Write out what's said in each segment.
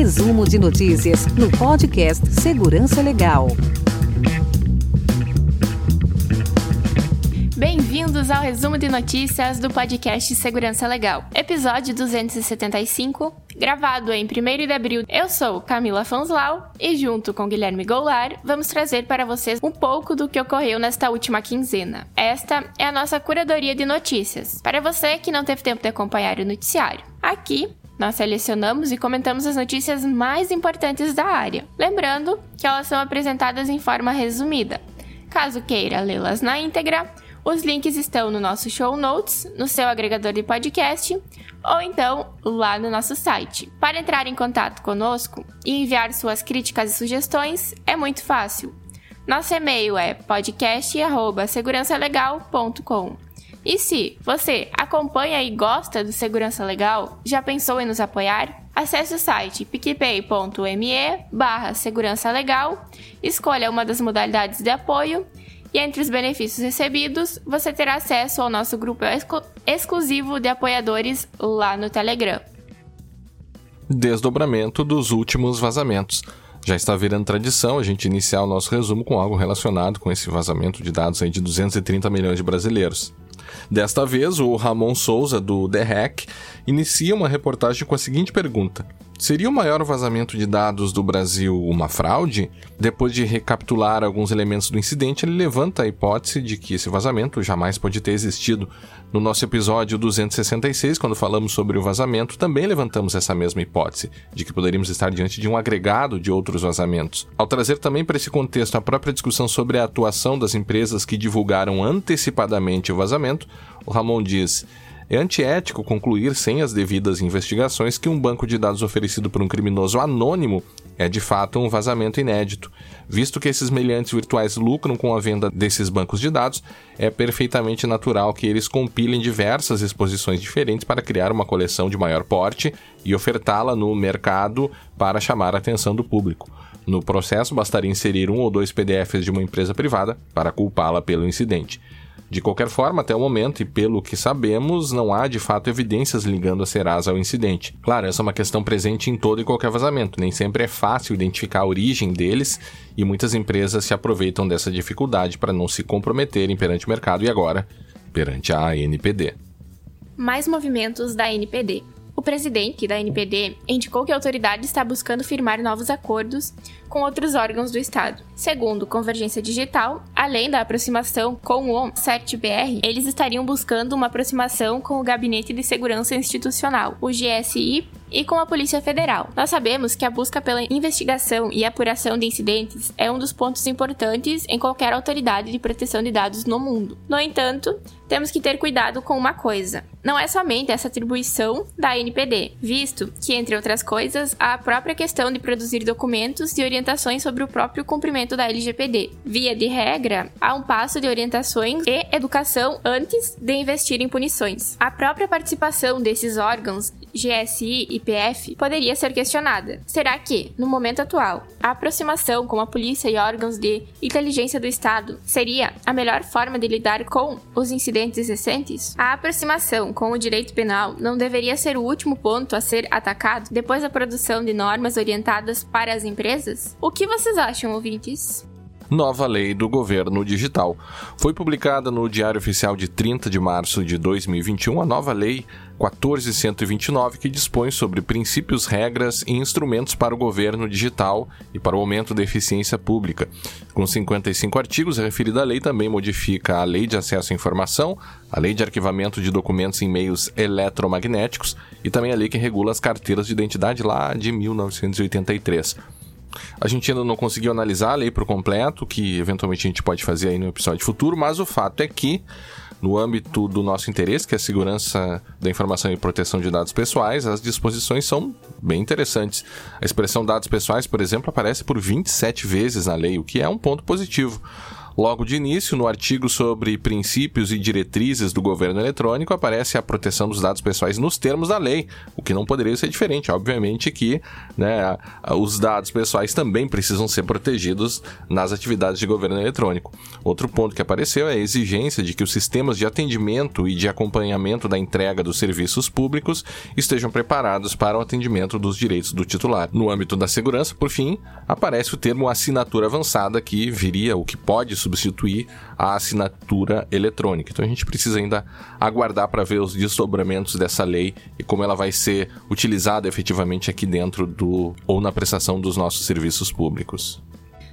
Resumo de notícias no podcast Segurança Legal. Bem-vindos ao resumo de notícias do podcast Segurança Legal, episódio 275, gravado em 1 de abril. Eu sou Camila Fanslau e, junto com Guilherme Goulart, vamos trazer para vocês um pouco do que ocorreu nesta última quinzena. Esta é a nossa curadoria de notícias, para você que não teve tempo de acompanhar o noticiário. Aqui nós selecionamos e comentamos as notícias mais importantes da área, lembrando que elas são apresentadas em forma resumida. Caso queira lê-las na íntegra, os links estão no nosso show notes, no seu agregador de podcast ou então lá no nosso site. Para entrar em contato conosco e enviar suas críticas e sugestões é muito fácil. Nosso e-mail é podcast@segurançalegal.com. E se você acompanha e gosta do Segurança Legal, já pensou em nos apoiar? Acesse o site picpay.me barra segurança legal, escolha uma das modalidades de apoio e entre os benefícios recebidos, você terá acesso ao nosso grupo exclu exclusivo de apoiadores lá no Telegram. Desdobramento dos últimos vazamentos. Já está virando tradição a gente iniciar o nosso resumo com algo relacionado com esse vazamento de dados aí de 230 milhões de brasileiros. Desta vez, o Ramon Souza, do The Hack, inicia uma reportagem com a seguinte pergunta: Seria o maior vazamento de dados do Brasil uma fraude? Depois de recapitular alguns elementos do incidente, ele levanta a hipótese de que esse vazamento jamais pode ter existido. No nosso episódio 266, quando falamos sobre o vazamento, também levantamos essa mesma hipótese, de que poderíamos estar diante de um agregado de outros vazamentos. Ao trazer também para esse contexto a própria discussão sobre a atuação das empresas que divulgaram antecipadamente o vazamento, o Ramon diz. É antiético concluir sem as devidas investigações que um banco de dados oferecido por um criminoso anônimo é de fato um vazamento inédito. Visto que esses meliantes virtuais lucram com a venda desses bancos de dados, é perfeitamente natural que eles compilem diversas exposições diferentes para criar uma coleção de maior porte e ofertá-la no mercado para chamar a atenção do público. No processo, bastaria inserir um ou dois PDFs de uma empresa privada para culpá-la pelo incidente. De qualquer forma, até o momento, e pelo que sabemos, não há de fato evidências ligando a Serasa ao incidente. Claro, essa é uma questão presente em todo e qualquer vazamento. Nem sempre é fácil identificar a origem deles e muitas empresas se aproveitam dessa dificuldade para não se comprometerem perante o mercado e agora perante a ANPD. Mais movimentos da NPD. O presidente da NPD indicou que a autoridade está buscando firmar novos acordos com outros órgãos do Estado. Segundo Convergência Digital, além da aproximação com o CERT-BR, eles estariam buscando uma aproximação com o Gabinete de Segurança Institucional, o GSI, e com a Polícia Federal. Nós sabemos que a busca pela investigação e apuração de incidentes é um dos pontos importantes em qualquer autoridade de proteção de dados no mundo. No entanto, temos que ter cuidado com uma coisa. Não é somente essa atribuição da NPD, visto que, entre outras coisas, há a própria questão de produzir documentos e orientações sobre o próprio cumprimento da LGPD. Via de regra, há um passo de orientações e educação antes de investir em punições. A própria participação desses órgãos GSI e PF poderia ser questionada. Será que, no momento atual, a aproximação com a polícia e órgãos de inteligência do Estado seria a melhor forma de lidar com os incidentes recentes? A aproximação com o direito penal não deveria ser o último ponto a ser atacado depois da produção de normas orientadas para as empresas? O que vocês acham, ouvintes? Nova lei do governo digital. Foi publicada no Diário Oficial de 30 de março de 2021 a nova lei 14129 que dispõe sobre princípios, regras e instrumentos para o governo digital e para o aumento da eficiência pública. Com 55 artigos, a referida lei também modifica a Lei de Acesso à Informação, a Lei de Arquivamento de Documentos em Meios Eletromagnéticos e também a lei que regula as carteiras de identidade lá de 1983. A gente ainda não conseguiu analisar a lei por completo, que eventualmente a gente pode fazer aí no episódio futuro, mas o fato é que, no âmbito do nosso interesse, que é a segurança da informação e proteção de dados pessoais, as disposições são bem interessantes. A expressão dados pessoais, por exemplo, aparece por 27 vezes na lei, o que é um ponto positivo. Logo de início, no artigo sobre princípios e diretrizes do governo eletrônico, aparece a proteção dos dados pessoais nos termos da lei, o que não poderia ser diferente. Obviamente que né, os dados pessoais também precisam ser protegidos nas atividades de governo eletrônico. Outro ponto que apareceu é a exigência de que os sistemas de atendimento e de acompanhamento da entrega dos serviços públicos estejam preparados para o atendimento dos direitos do titular. No âmbito da segurança, por fim, aparece o termo assinatura avançada, que viria o que pode substituir a assinatura eletrônica. Então a gente precisa ainda aguardar para ver os desdobramentos dessa lei e como ela vai ser utilizada efetivamente aqui dentro do ou na prestação dos nossos serviços públicos.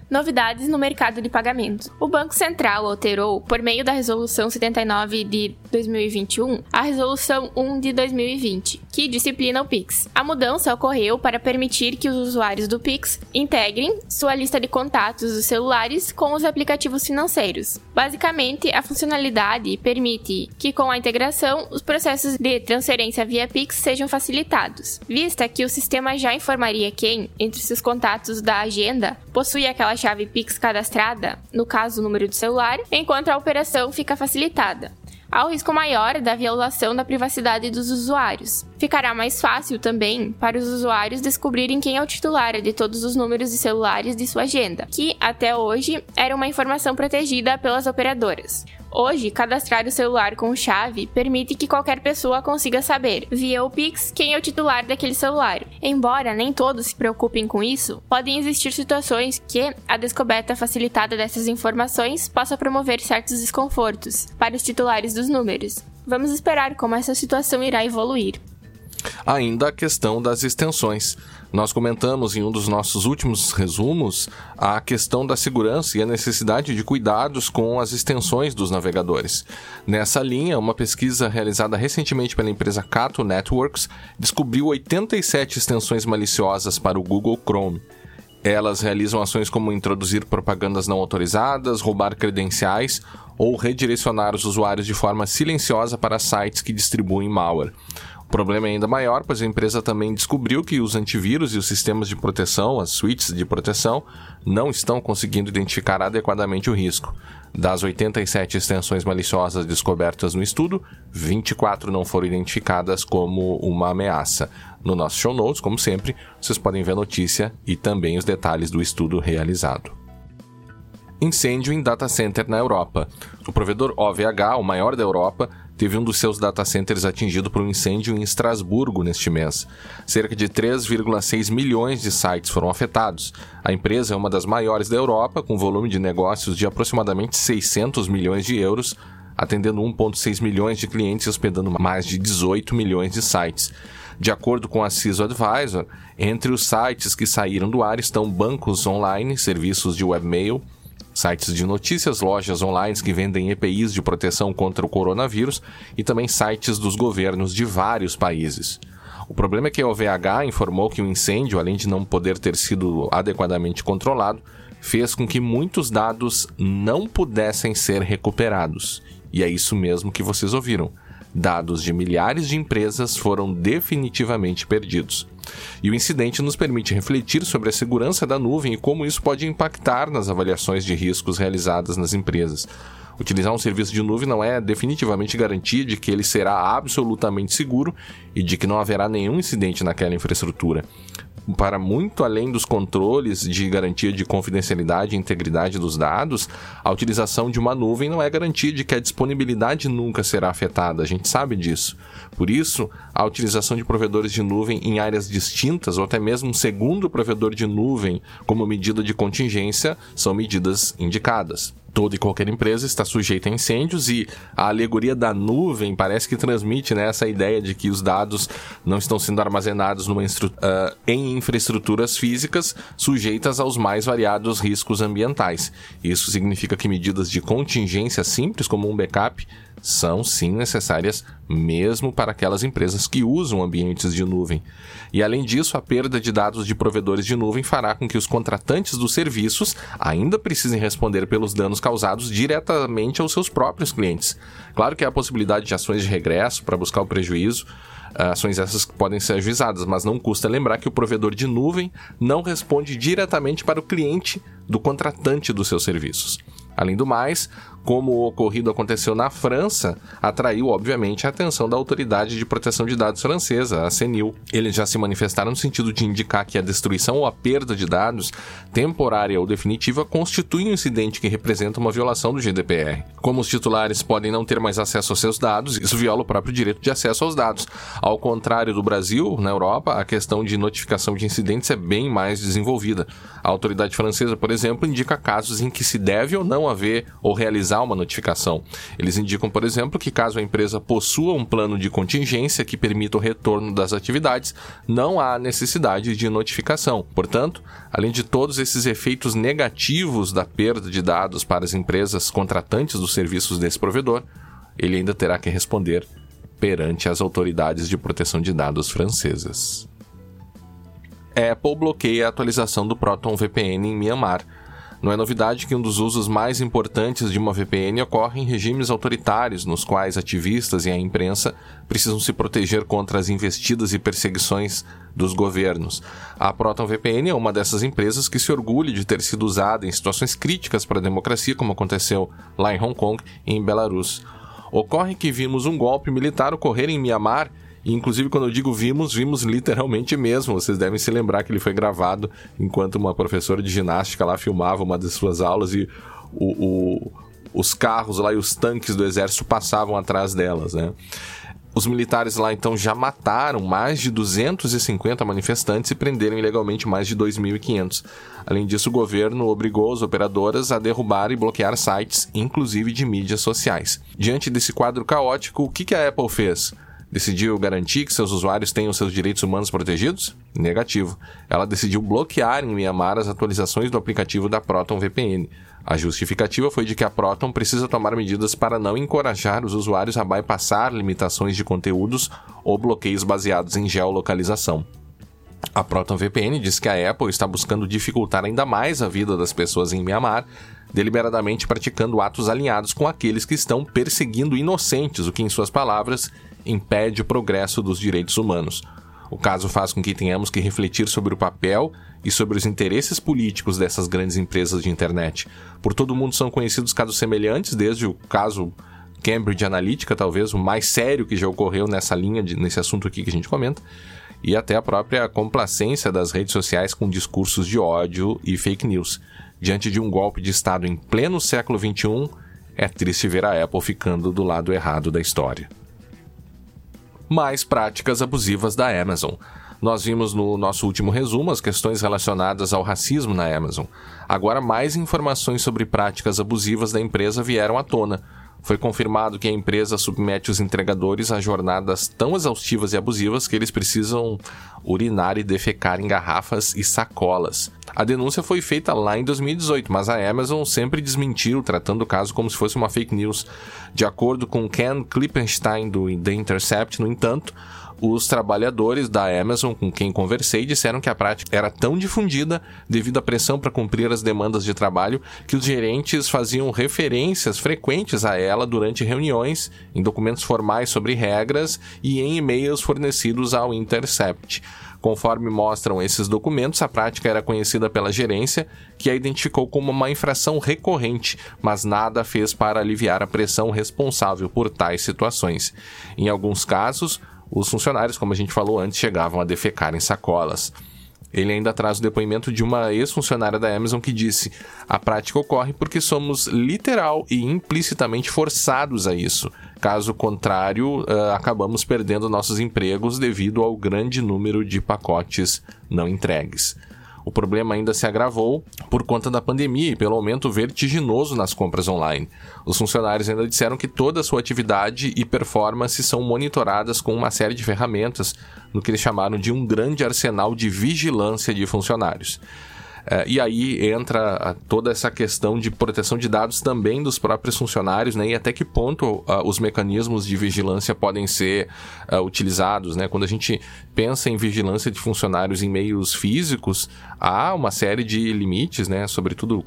Novidades no mercado de pagamentos. O Banco Central alterou, por meio da Resolução 79 de 2021, a Resolução 1 de 2020, que disciplina o Pix. A mudança ocorreu para permitir que os usuários do Pix integrem sua lista de contatos dos celulares com os aplicativos financeiros. Basicamente, a funcionalidade permite que, com a integração, os processos de transferência via Pix sejam facilitados, vista que o sistema já informaria quem, entre seus contatos da agenda, possui aquela chave Pix cadastrada, no caso o número de celular, enquanto a operação fica facilitada. Há o risco maior da violação da privacidade dos usuários. Ficará mais fácil também para os usuários descobrirem quem é o titular de todos os números de celulares de sua agenda, que até hoje era uma informação protegida pelas operadoras. Hoje, cadastrar o celular com chave permite que qualquer pessoa consiga saber, via o Pix, quem é o titular daquele celular. Embora nem todos se preocupem com isso, podem existir situações que a descoberta facilitada dessas informações possa promover certos desconfortos para os titulares dos números. Vamos esperar como essa situação irá evoluir. Ainda a questão das extensões. Nós comentamos em um dos nossos últimos resumos a questão da segurança e a necessidade de cuidados com as extensões dos navegadores. Nessa linha, uma pesquisa realizada recentemente pela empresa Cato Networks descobriu 87 extensões maliciosas para o Google Chrome. Elas realizam ações como introduzir propagandas não autorizadas, roubar credenciais ou redirecionar os usuários de forma silenciosa para sites que distribuem malware. O problema é ainda maior, pois a empresa também descobriu que os antivírus e os sistemas de proteção, as suítes de proteção, não estão conseguindo identificar adequadamente o risco. Das 87 extensões maliciosas descobertas no estudo, 24 não foram identificadas como uma ameaça. No nosso show notes, como sempre, vocês podem ver a notícia e também os detalhes do estudo realizado incêndio em data center na Europa. O provedor OVH, o maior da Europa, teve um dos seus data centers atingido por um incêndio em Estrasburgo neste mês. Cerca de 3,6 milhões de sites foram afetados. A empresa é uma das maiores da Europa, com volume de negócios de aproximadamente 600 milhões de euros, atendendo 1,6 milhões de clientes e hospedando mais de 18 milhões de sites. De acordo com a CISO Advisor, entre os sites que saíram do ar estão bancos online, serviços de webmail, sites de notícias, lojas online que vendem EPIs de proteção contra o coronavírus e também sites dos governos de vários países. O problema é que a OVH informou que o incêndio, além de não poder ter sido adequadamente controlado, fez com que muitos dados não pudessem ser recuperados. E é isso mesmo que vocês ouviram. Dados de milhares de empresas foram definitivamente perdidos. E o incidente nos permite refletir sobre a segurança da nuvem e como isso pode impactar nas avaliações de riscos realizadas nas empresas. Utilizar um serviço de nuvem não é definitivamente garantia de que ele será absolutamente seguro e de que não haverá nenhum incidente naquela infraestrutura. Para muito além dos controles de garantia de confidencialidade e integridade dos dados, a utilização de uma nuvem não é garantia de que a disponibilidade nunca será afetada, a gente sabe disso. Por isso, a utilização de provedores de nuvem em áreas distintas ou até mesmo um segundo provedor de nuvem como medida de contingência são medidas indicadas toda e qualquer empresa está sujeita a incêndios e a alegoria da nuvem parece que transmite né, essa ideia de que os dados não estão sendo armazenados numa uh, em infraestruturas físicas sujeitas aos mais variados riscos ambientais. Isso significa que medidas de contingência simples, como um backup, são sim necessárias mesmo para aquelas empresas que usam ambientes de nuvem. E além disso, a perda de dados de provedores de nuvem fará com que os contratantes dos serviços ainda precisem responder pelos danos causados diretamente aos seus próprios clientes. Claro que há a possibilidade de ações de regresso para buscar o prejuízo, ações essas que podem ser ajuizadas, mas não custa lembrar que o provedor de nuvem não responde diretamente para o cliente do contratante dos seus serviços. Além do mais, como o ocorrido aconteceu na França, atraiu, obviamente, a atenção da Autoridade de Proteção de Dados francesa, a CNIL. Eles já se manifestaram no sentido de indicar que a destruição ou a perda de dados, temporária ou definitiva, constitui um incidente que representa uma violação do GDPR. Como os titulares podem não ter mais acesso aos seus dados, isso viola o próprio direito de acesso aos dados. Ao contrário do Brasil, na Europa, a questão de notificação de incidentes é bem mais desenvolvida. A autoridade francesa, por exemplo, indica casos em que se deve ou não haver ou realizar uma notificação. Eles indicam, por exemplo, que caso a empresa possua um plano de contingência que permita o retorno das atividades, não há necessidade de notificação. Portanto, além de todos esses efeitos negativos da perda de dados para as empresas contratantes dos serviços desse provedor, ele ainda terá que responder perante as autoridades de proteção de dados francesas. Apple bloqueia a atualização do Proton VPN em Myanmar não é novidade que um dos usos mais importantes de uma VPN ocorre em regimes autoritários, nos quais ativistas e a imprensa precisam se proteger contra as investidas e perseguições dos governos. A Proton VPN é uma dessas empresas que se orgulha de ter sido usada em situações críticas para a democracia, como aconteceu lá em Hong Kong e em Belarus. Ocorre que vimos um golpe militar ocorrer em Myanmar inclusive, quando eu digo vimos, vimos literalmente mesmo. Vocês devem se lembrar que ele foi gravado enquanto uma professora de ginástica lá filmava uma das suas aulas e o, o, os carros lá e os tanques do exército passavam atrás delas, né? Os militares lá então já mataram mais de 250 manifestantes e prenderam ilegalmente mais de 2.500. Além disso, o governo obrigou as operadoras a derrubar e bloquear sites, inclusive de mídias sociais. Diante desse quadro caótico, o que a Apple fez? Decidiu garantir que seus usuários tenham seus direitos humanos protegidos? Negativo. Ela decidiu bloquear em Myanmar as atualizações do aplicativo da Proton VPN. A justificativa foi de que a Proton precisa tomar medidas para não encorajar os usuários a bypassar limitações de conteúdos ou bloqueios baseados em geolocalização. A Proton VPN diz que a Apple está buscando dificultar ainda mais a vida das pessoas em Myanmar, deliberadamente praticando atos alinhados com aqueles que estão perseguindo inocentes, o que, em suas palavras, impede o progresso dos direitos humanos. O caso faz com que tenhamos que refletir sobre o papel e sobre os interesses políticos dessas grandes empresas de internet. Por todo mundo são conhecidos casos semelhantes, desde o caso Cambridge Analytica, talvez o mais sério que já ocorreu nessa linha, de, nesse assunto aqui que a gente comenta, e até a própria complacência das redes sociais com discursos de ódio e fake news. Diante de um golpe de Estado em pleno século XXI, é triste ver a Apple ficando do lado errado da história mais práticas abusivas da Amazon. Nós vimos no nosso último resumo as questões relacionadas ao racismo na Amazon. Agora, mais informações sobre práticas abusivas da empresa vieram à tona. Foi confirmado que a empresa submete os entregadores a jornadas tão exaustivas e abusivas que eles precisam urinar e defecar em garrafas e sacolas. A denúncia foi feita lá em 2018, mas a Amazon sempre desmentiu, tratando o caso como se fosse uma fake news. De acordo com Ken Klippenstein do The Intercept, no entanto, os trabalhadores da Amazon com quem conversei disseram que a prática era tão difundida devido à pressão para cumprir as demandas de trabalho que os gerentes faziam referências frequentes a ela durante reuniões, em documentos formais sobre regras e em e-mails fornecidos ao Intercept. Conforme mostram esses documentos, a prática era conhecida pela gerência, que a identificou como uma infração recorrente, mas nada fez para aliviar a pressão responsável por tais situações. Em alguns casos, os funcionários, como a gente falou antes, chegavam a defecar em sacolas. Ele ainda traz o depoimento de uma ex-funcionária da Amazon que disse: a prática ocorre porque somos literal e implicitamente forçados a isso. Caso contrário, uh, acabamos perdendo nossos empregos devido ao grande número de pacotes não entregues. O problema ainda se agravou por conta da pandemia e pelo aumento vertiginoso nas compras online. Os funcionários ainda disseram que toda a sua atividade e performance são monitoradas com uma série de ferramentas, no que eles chamaram de um grande arsenal de vigilância de funcionários. É, e aí entra toda essa questão de proteção de dados também dos próprios funcionários, né? E até que ponto os mecanismos de vigilância podem ser uh, utilizados, né? Quando a gente pensa em vigilância de funcionários em meios físicos, há uma série de limites, né? Sobretudo,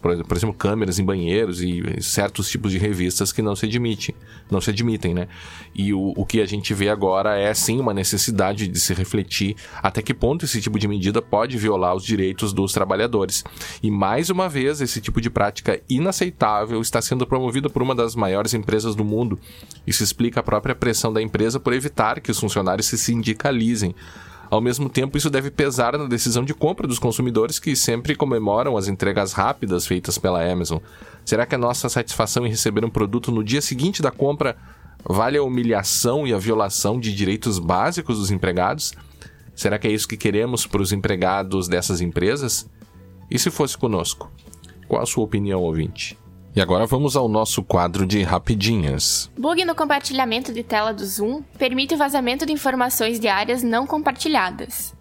por exemplo, câmeras em banheiros e certos tipos de revistas que não se admitem, não se admitem, né? E o, o que a gente vê agora é sim uma necessidade de se refletir até que ponto esse tipo de medida pode violar os direitos dos trabalhadores. E mais uma vez, esse tipo de prática inaceitável está sendo promovida por uma das maiores empresas do mundo. Isso explica a própria pressão da empresa por evitar que os funcionários se sindicalizem. Ao mesmo tempo, isso deve pesar na decisão de compra dos consumidores que sempre comemoram as entregas rápidas feitas pela Amazon. Será que a nossa satisfação em receber um produto no dia seguinte da compra vale a humilhação e a violação de direitos básicos dos empregados? Será que é isso que queremos para os empregados dessas empresas? E se fosse conosco? Qual a sua opinião, ouvinte? E agora vamos ao nosso quadro de rapidinhas. Bug no compartilhamento de tela do Zoom permite o vazamento de informações de áreas não compartilhadas.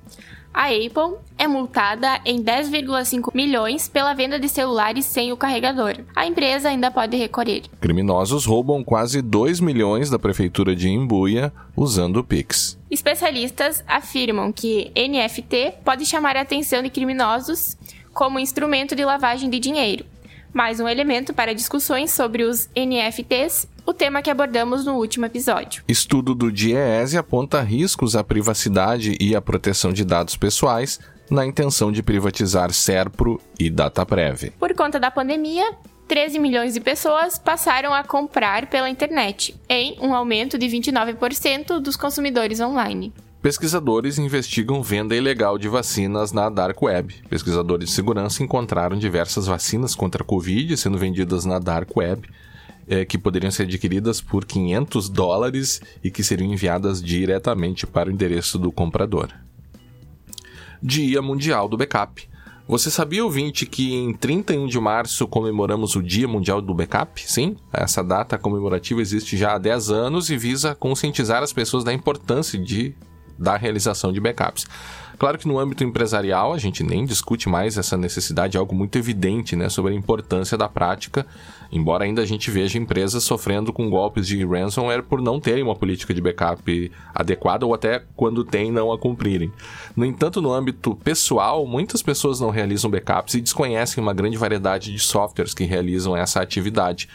A Apple é multada em 10,5 milhões pela venda de celulares sem o carregador. A empresa ainda pode recorrer. Criminosos roubam quase 2 milhões da prefeitura de Imbuia usando o Pix. Especialistas afirmam que NFT pode chamar a atenção de criminosos como instrumento de lavagem de dinheiro mais um elemento para discussões sobre os NFTs, o tema que abordamos no último episódio. Estudo do DIEESE aponta riscos à privacidade e à proteção de dados pessoais na intenção de privatizar Serpro e Dataprev. Por conta da pandemia, 13 milhões de pessoas passaram a comprar pela internet, em um aumento de 29% dos consumidores online. Pesquisadores investigam venda ilegal de vacinas na Dark Web. Pesquisadores de segurança encontraram diversas vacinas contra a Covid sendo vendidas na Dark Web, é, que poderiam ser adquiridas por 500 dólares e que seriam enviadas diretamente para o endereço do comprador. Dia Mundial do Backup. Você sabia, ouvinte, que em 31 de março comemoramos o Dia Mundial do Backup? Sim, essa data comemorativa existe já há 10 anos e visa conscientizar as pessoas da importância de da realização de backups. Claro que no âmbito empresarial a gente nem discute mais essa necessidade, é algo muito evidente né, sobre a importância da prática, embora ainda a gente veja empresas sofrendo com golpes de ransomware por não terem uma política de backup adequada ou até quando tem não a cumprirem. No entanto, no âmbito pessoal, muitas pessoas não realizam backups e desconhecem uma grande variedade de softwares que realizam essa atividade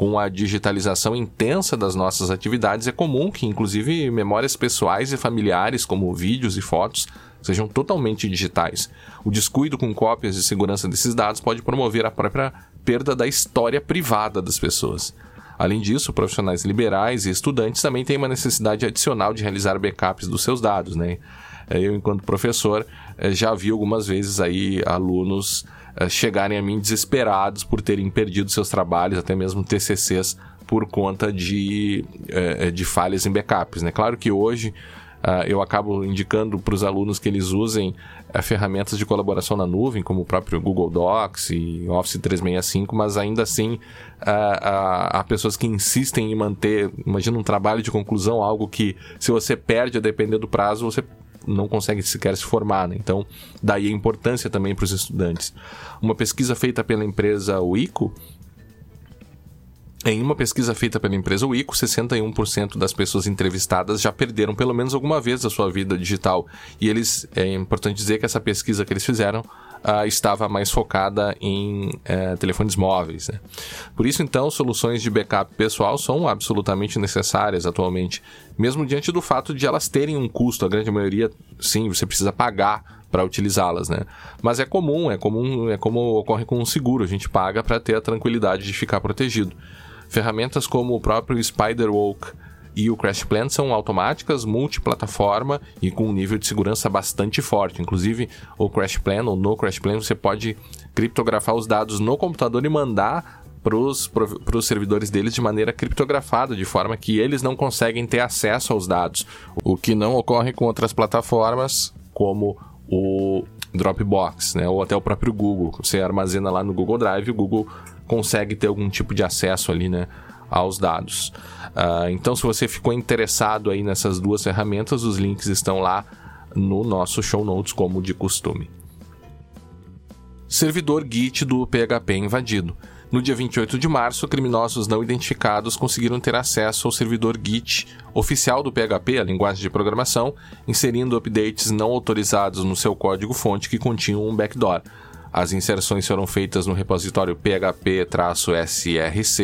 com a digitalização intensa das nossas atividades, é comum que, inclusive, memórias pessoais e familiares, como vídeos e fotos, sejam totalmente digitais. O descuido com cópias de segurança desses dados pode promover a própria perda da história privada das pessoas. Além disso, profissionais liberais e estudantes também têm uma necessidade adicional de realizar backups dos seus dados, né? Eu, enquanto professor, eh, já vi algumas vezes aí alunos chegarem a mim desesperados por terem perdido seus trabalhos, até mesmo TCCs, por conta de, eh, de falhas em backups. Né? Claro que hoje eu acabo indicando para os alunos que eles usem ferramentas de colaboração na nuvem, como o próprio Google Docs e Office 365, mas ainda assim há pessoas que insistem em manter, imagina um trabalho de conclusão, algo que se você perde a depender do prazo, você não consegue sequer se formar. Né? Então, daí a importância também para os estudantes. Uma pesquisa feita pela empresa Wico em uma pesquisa feita pela empresa Wico, 61% das pessoas entrevistadas já perderam pelo menos alguma vez a sua vida digital. E eles, é importante dizer que essa pesquisa que eles fizeram uh, estava mais focada em uh, telefones móveis. Né? Por isso, então, soluções de backup pessoal são absolutamente necessárias atualmente, mesmo diante do fato de elas terem um custo. A grande maioria, sim, você precisa pagar para utilizá-las, né? Mas é comum, é comum, é como ocorre com um seguro, a gente paga para ter a tranquilidade de ficar protegido. Ferramentas como o próprio SpiderWalk e o Crash Plan são automáticas, multiplataforma e com um nível de segurança bastante forte. Inclusive, o Crash Plan ou no Crash Plan você pode criptografar os dados no computador e mandar para os servidores deles de maneira criptografada, de forma que eles não conseguem ter acesso aos dados, o que não ocorre com outras plataformas como o Dropbox, né, ou até o próprio Google. Você armazena lá no Google Drive, o Google consegue ter algum tipo de acesso ali, né, aos dados. Uh, então, se você ficou interessado aí nessas duas ferramentas, os links estão lá no nosso show notes, como de costume. Servidor Git do PHP invadido. No dia 28 de março, criminosos não identificados conseguiram ter acesso ao servidor Git oficial do PHP, a linguagem de programação, inserindo updates não autorizados no seu código-fonte que continham um backdoor. As inserções foram feitas no repositório php-src,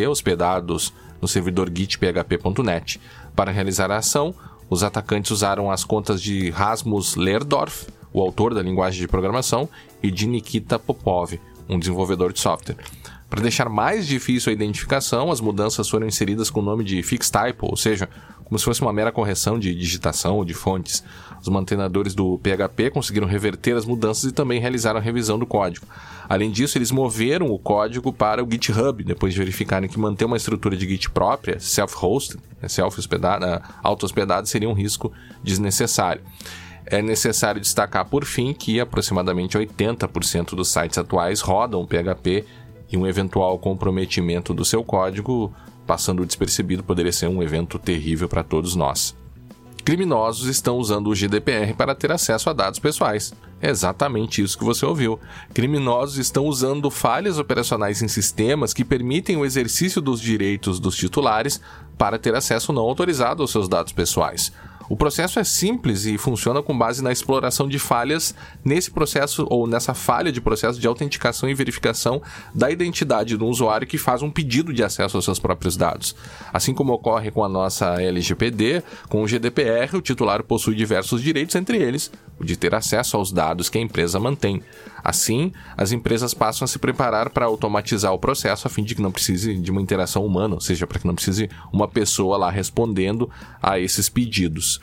hospedados no servidor git.php.net. Para realizar a ação, os atacantes usaram as contas de Rasmus Lerdorf, o autor da linguagem de programação, e de Nikita Popov, um desenvolvedor de software. Para deixar mais difícil a identificação, as mudanças foram inseridas com o nome de fixed type, ou seja, como se fosse uma mera correção de digitação ou de fontes. Os mantenedores do PHP conseguiram reverter as mudanças e também realizaram a revisão do código. Além disso, eles moveram o código para o GitHub, depois de verificarem que manter uma estrutura de Git própria, self-hosted, né, self-hospedada, auto-hospedada, seria um risco desnecessário. É necessário destacar, por fim, que aproximadamente 80% dos sites atuais rodam PHP e um eventual comprometimento do seu código, passando despercebido, poderia ser um evento terrível para todos nós. Criminosos estão usando o GDPR para ter acesso a dados pessoais. É exatamente isso que você ouviu. Criminosos estão usando falhas operacionais em sistemas que permitem o exercício dos direitos dos titulares para ter acesso não autorizado aos seus dados pessoais. O processo é simples e funciona com base na exploração de falhas nesse processo ou nessa falha de processo de autenticação e verificação da identidade do usuário que faz um pedido de acesso aos seus próprios dados. Assim como ocorre com a nossa LGPD, com o GDPR, o titular possui diversos direitos, entre eles o de ter acesso aos dados que a empresa mantém. Assim, as empresas passam a se preparar para automatizar o processo a fim de que não precise de uma interação humana, ou seja, para que não precise uma pessoa lá respondendo a esses pedidos.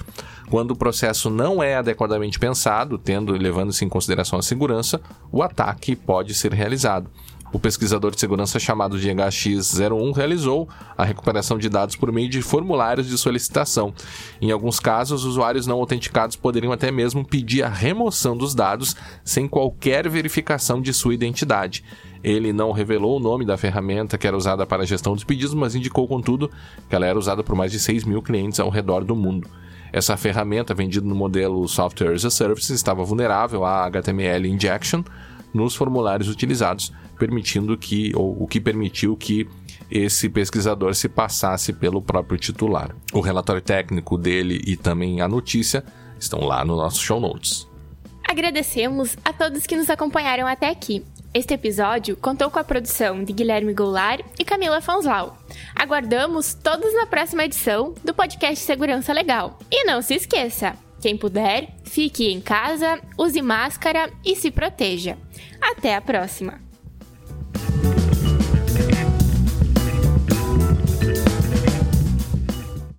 Quando o processo não é adequadamente pensado, tendo levando-se em consideração a segurança, o ataque pode ser realizado. O pesquisador de segurança chamado de HX01 realizou a recuperação de dados por meio de formulários de solicitação. Em alguns casos, usuários não autenticados poderiam até mesmo pedir a remoção dos dados sem qualquer verificação de sua identidade. Ele não revelou o nome da ferramenta que era usada para a gestão dos pedidos, mas indicou, contudo, que ela era usada por mais de 6 mil clientes ao redor do mundo. Essa ferramenta, vendida no modelo Software as a Service, estava vulnerável a HTML injection nos formulários utilizados, permitindo que, ou o que permitiu que esse pesquisador se passasse pelo próprio titular. O relatório técnico dele e também a notícia estão lá no nosso show notes. Agradecemos a todos que nos acompanharam até aqui. Este episódio contou com a produção de Guilherme Goulart e Camila Fonslau. Aguardamos todos na próxima edição do podcast Segurança Legal. E não se esqueça, quem puder, fique em casa, use máscara e se proteja. Até a próxima!